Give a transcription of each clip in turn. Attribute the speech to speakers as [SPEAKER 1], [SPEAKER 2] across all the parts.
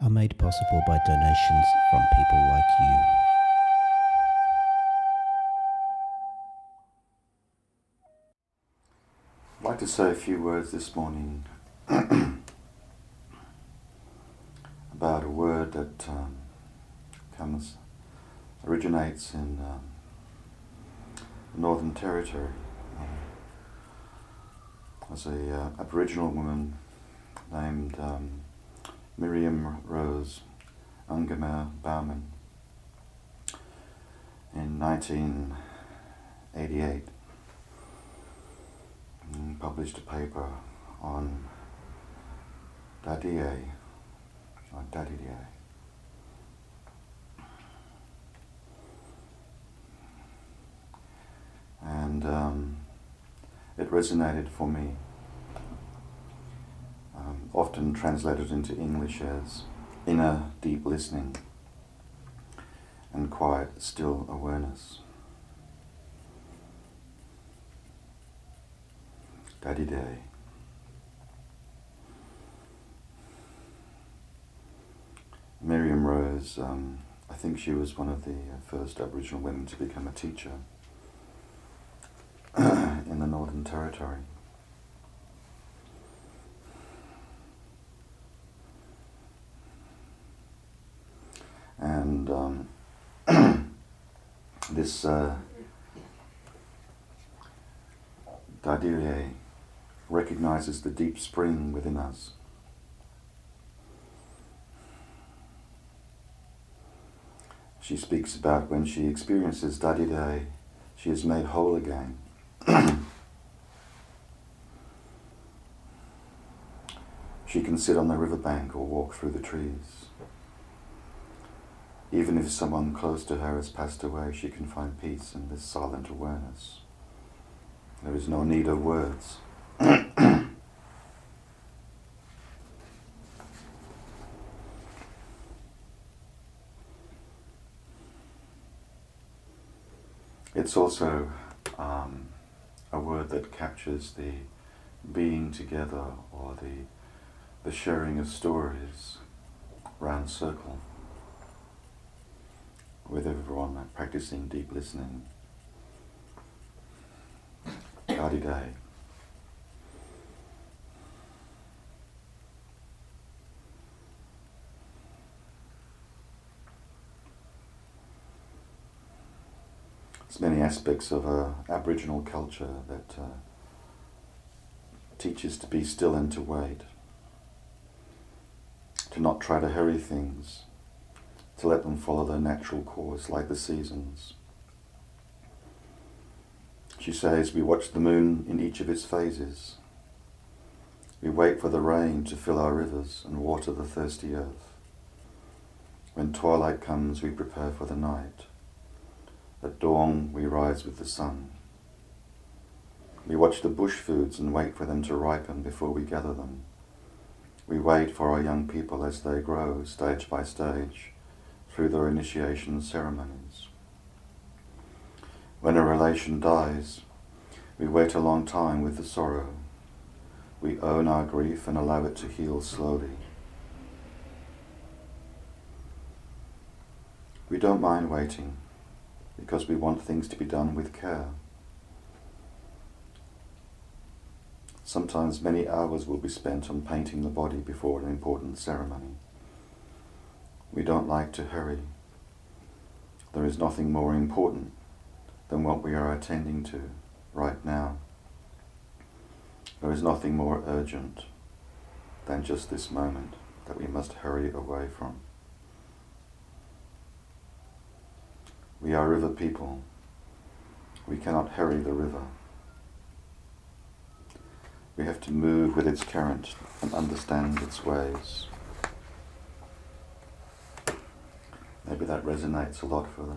[SPEAKER 1] are made possible by donations from people like you.
[SPEAKER 2] I'd like to say a few words this morning about a word that um, comes, originates in um, the Northern Territory. Um, there's a uh, Aboriginal woman named um, Miriam Rose Ungunmerr Baumann in 1988 published a paper on Dadirri, or. And um, it resonated for me, often translated into English as inner deep listening and quiet, still awareness. Dadirri. Miriam Rose, um, I think she was one of the uh, first Aboriginal women to become a teacher in the Northern Territory. And um, this uh, recognizes the deep spring within us. She speaks about when she experiences Dadirri, she is made whole again. she can sit on the riverbank or walk through the trees. Even if someone close to her has passed away, she can find peace in this silent awareness. There is no need of words. it's also um, a word that captures the being together or the, the sharing of stories round circle with everyone practicing deep listening. Dadirri. Many aspects of uh, Aboriginal culture that uh, teaches to be still and to wait, to not try to hurry things, to let them follow their natural course like the seasons. She says, We watch the moon in each of its phases. We wait for the rain to fill our rivers and water the thirsty earth. When twilight comes, we prepare for the night. At dawn, we rise with the sun. We watch the bush foods and wait for them to ripen before we gather them. We wait for our young people as they grow, stage by stage, through their initiation ceremonies. When a relation dies, we wait a long time with the sorrow. We own our grief and allow it to heal slowly. We don't mind waiting because we want things to be done with care. Sometimes many hours will be spent on painting the body before an important ceremony. We don't like to hurry. There is nothing more important than what we are attending to right now. There is nothing more urgent than just this moment that we must hurry away from. We are river people. We cannot hurry the river. We have to move with its current and understand its ways. That resonates a lot for the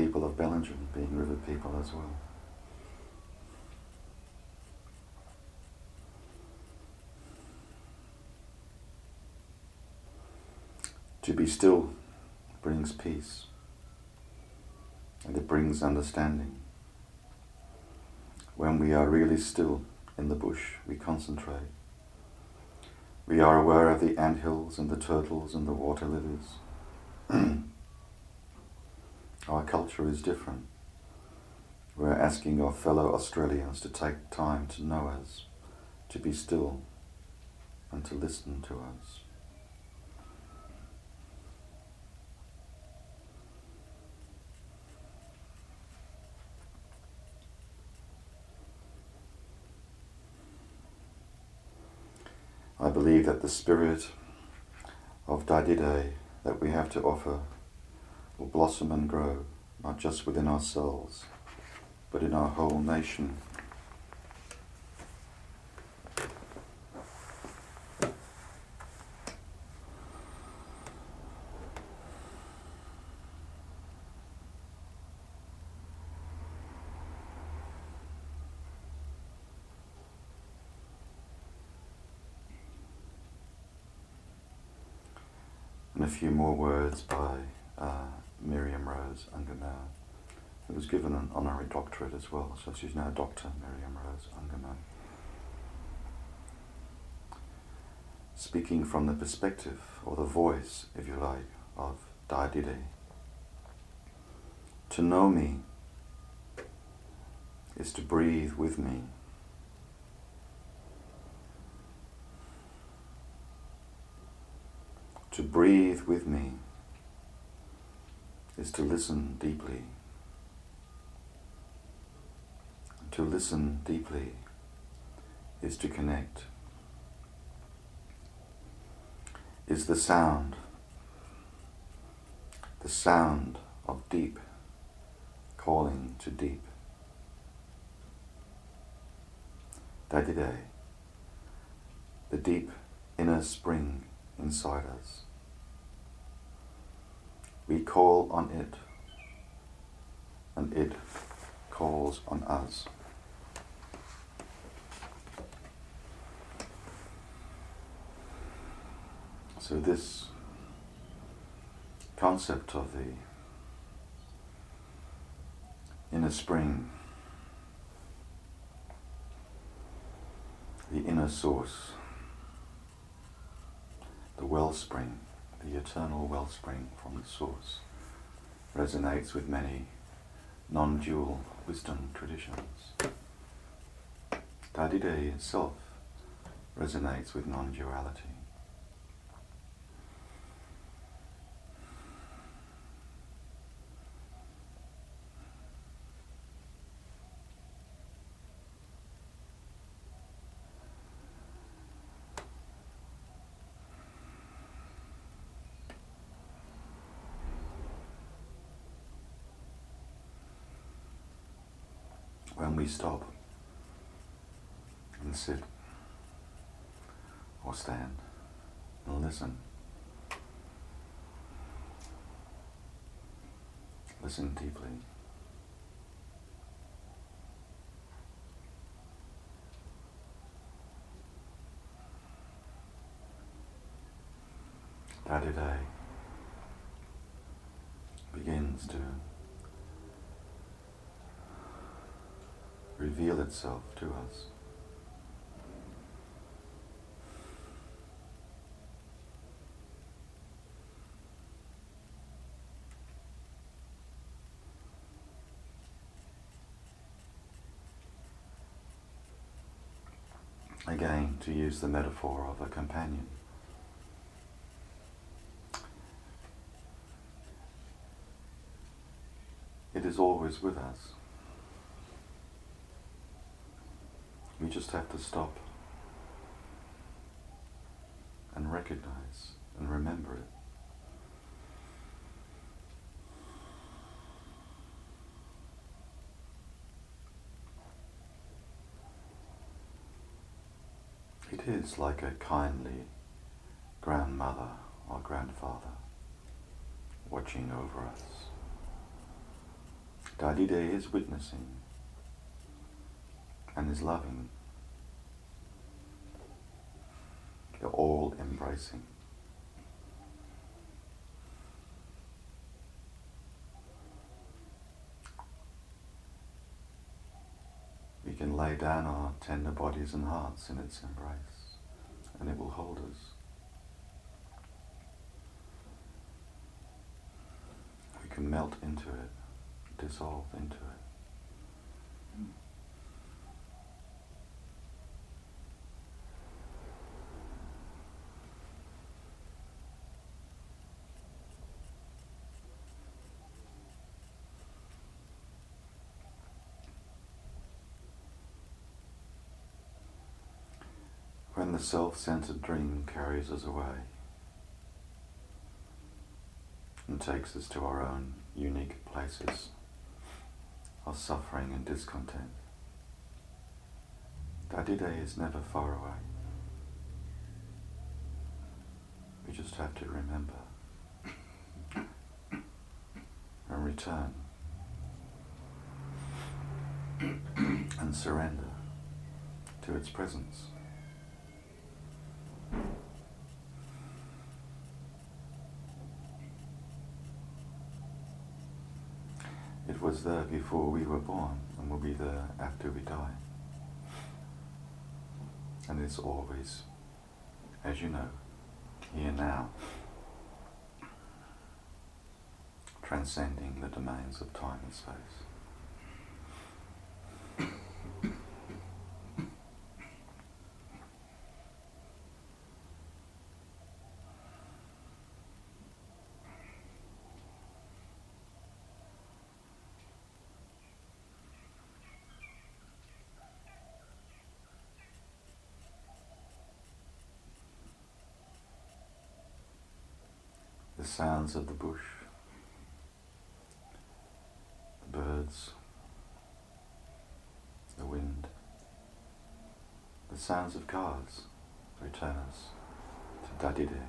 [SPEAKER 2] people of Bellingen, being river people as well. To be still brings peace and it brings understanding. When we are really still in the bush, we concentrate. We are aware of the ant hills and the turtles and the water lilies. Our culture is different. We're asking our fellow Australians to take time to know us, to be still, and to listen to us. I believe that the spirit of Dadirri that we have to offer will blossom and grow, not just within ourselves, but in our whole nation. And a few more words by uh, Miriam Rose Ungunmerr, who was given an honorary doctorate as well, so she's now Dr. Miriam Rose Ungunmerr. Speaking from the perspective, or the voice, if you like, of Dadirri. To know me is to breathe with me. To breathe with me is to listen deeply. To listen deeply is to connect. Is the sound, the sound of deep calling to deep. Day to day, the deep inner spring inside us. We call on it, and it calls on us. So, this concept of the inner spring, the inner source, the wellspring, the eternal wellspring from the source, resonates with many non dual wisdom traditions. Dadirri itself resonates with non duality. When we stop and sit or stand and listen. Listen deeply. Dadirri begins to reveal itself to us. Again, to use the metaphor of a companion. It is always with us. We just have to stop and recognize and remember it. It is like a kindly grandmother or grandfather watching over us. Dadirri is witnessing and is loving. They're all embracing. We can lay down our tender bodies and hearts in its embrace, and it will hold us. We can melt into it, dissolve into it. The self-centered dream carries us away and takes us to our own unique places of suffering and discontent. Dadirri is never far away. We just have to remember and return and surrender to its presence. It was there before we were born and will be there after we die. And it's always, as you know, here now, transcending the domains of time and space. The sounds of the bush, the birds, the wind, the sounds of cars return us to Dadirri.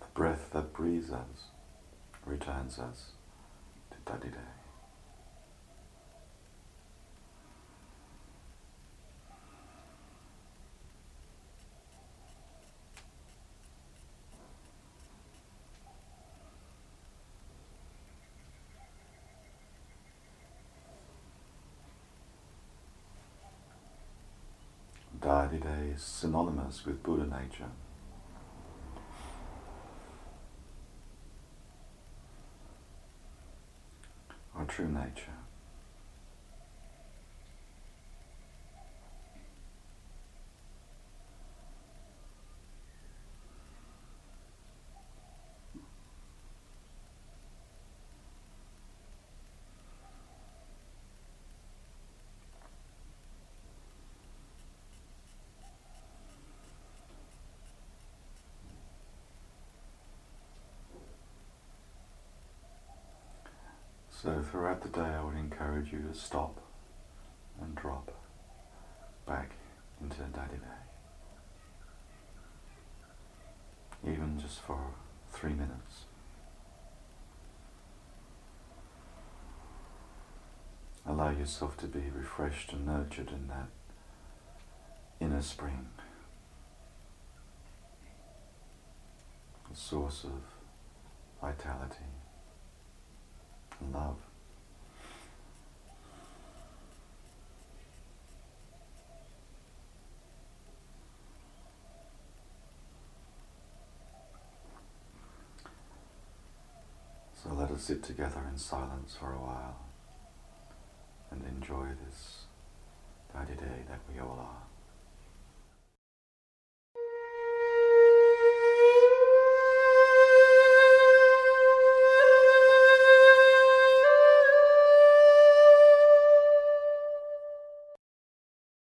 [SPEAKER 2] The breath that breathes us returns us to Dadirri. Dadirri is synonymous with Buddha nature. Our true nature. So throughout the day, I would encourage you to stop and drop back into Dadirri. Even just for three minutes. Allow yourself to be refreshed and nurtured in that inner spring, a source of vitality love. So let us sit together in silence for a while and enjoy this day that we all are.